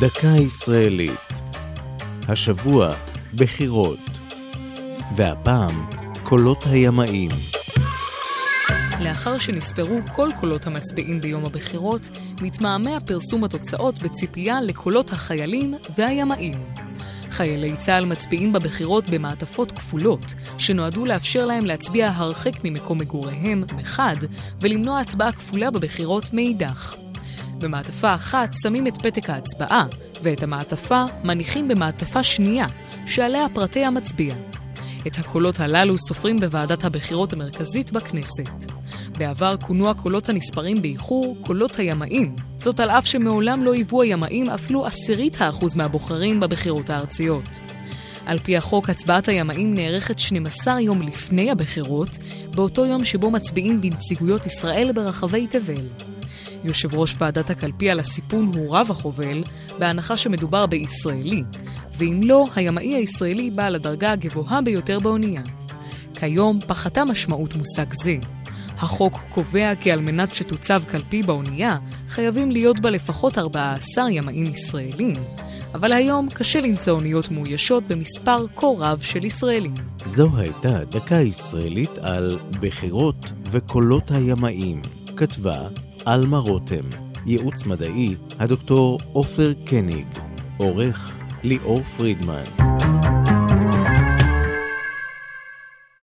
דקה ישראלית. השבוע, בחירות. והפעם, קולות הימאים. לאחר שנספרו כל קולות המצביעים ביום הבחירות, מתמהמה פרסום התוצאות בציפייה לקולות החיילים והימאים. חיילי צה"ל מצביעים בבחירות במעטפות כפולות, שנועדו לאפשר להם להצביע הרחק ממקום מגוריהם מחד, ולמנוע הצבעה כפולה בבחירות מאידך. במעטפה אחת שמים את פתק ההצבעה, ואת המעטפה מניחים במעטפה שנייה, שעליה פרטי המצביע. את הקולות הללו סופרים בוועדת הבחירות המרכזית בכנסת. בעבר כונו הקולות הנספרים באיחור קולות הימאים, זאת על אף שמעולם לא היוו הימאים אפילו עשירית האחוז מהבוחרים בבחירות הארציות. על פי החוק, הצבעת הימאים נערכת 12 יום לפני הבחירות, באותו יום שבו מצביעים בנציגויות ישראל ברחבי תבל. יושב ראש ועדת הקלפי על הסיפון הוא רב החובל, בהנחה שמדובר בישראלי, ואם לא, הימאי הישראלי בעל הדרגה הגבוהה ביותר באונייה. כיום פחתה משמעות מושג זה. החוק קובע כי על מנת שתוצב קלפי באונייה, חייבים להיות בה לפחות 14 ימאים ישראלים, אבל היום קשה למצוא אוניות מאוישות במספר כה רב של ישראלים. זו הייתה דקה ישראלית על בחירות וקולות הימאים. כתבה עלמה רותם, ייעוץ מדעי, הדוקטור עופר קניג, עורך ליאור פרידמן.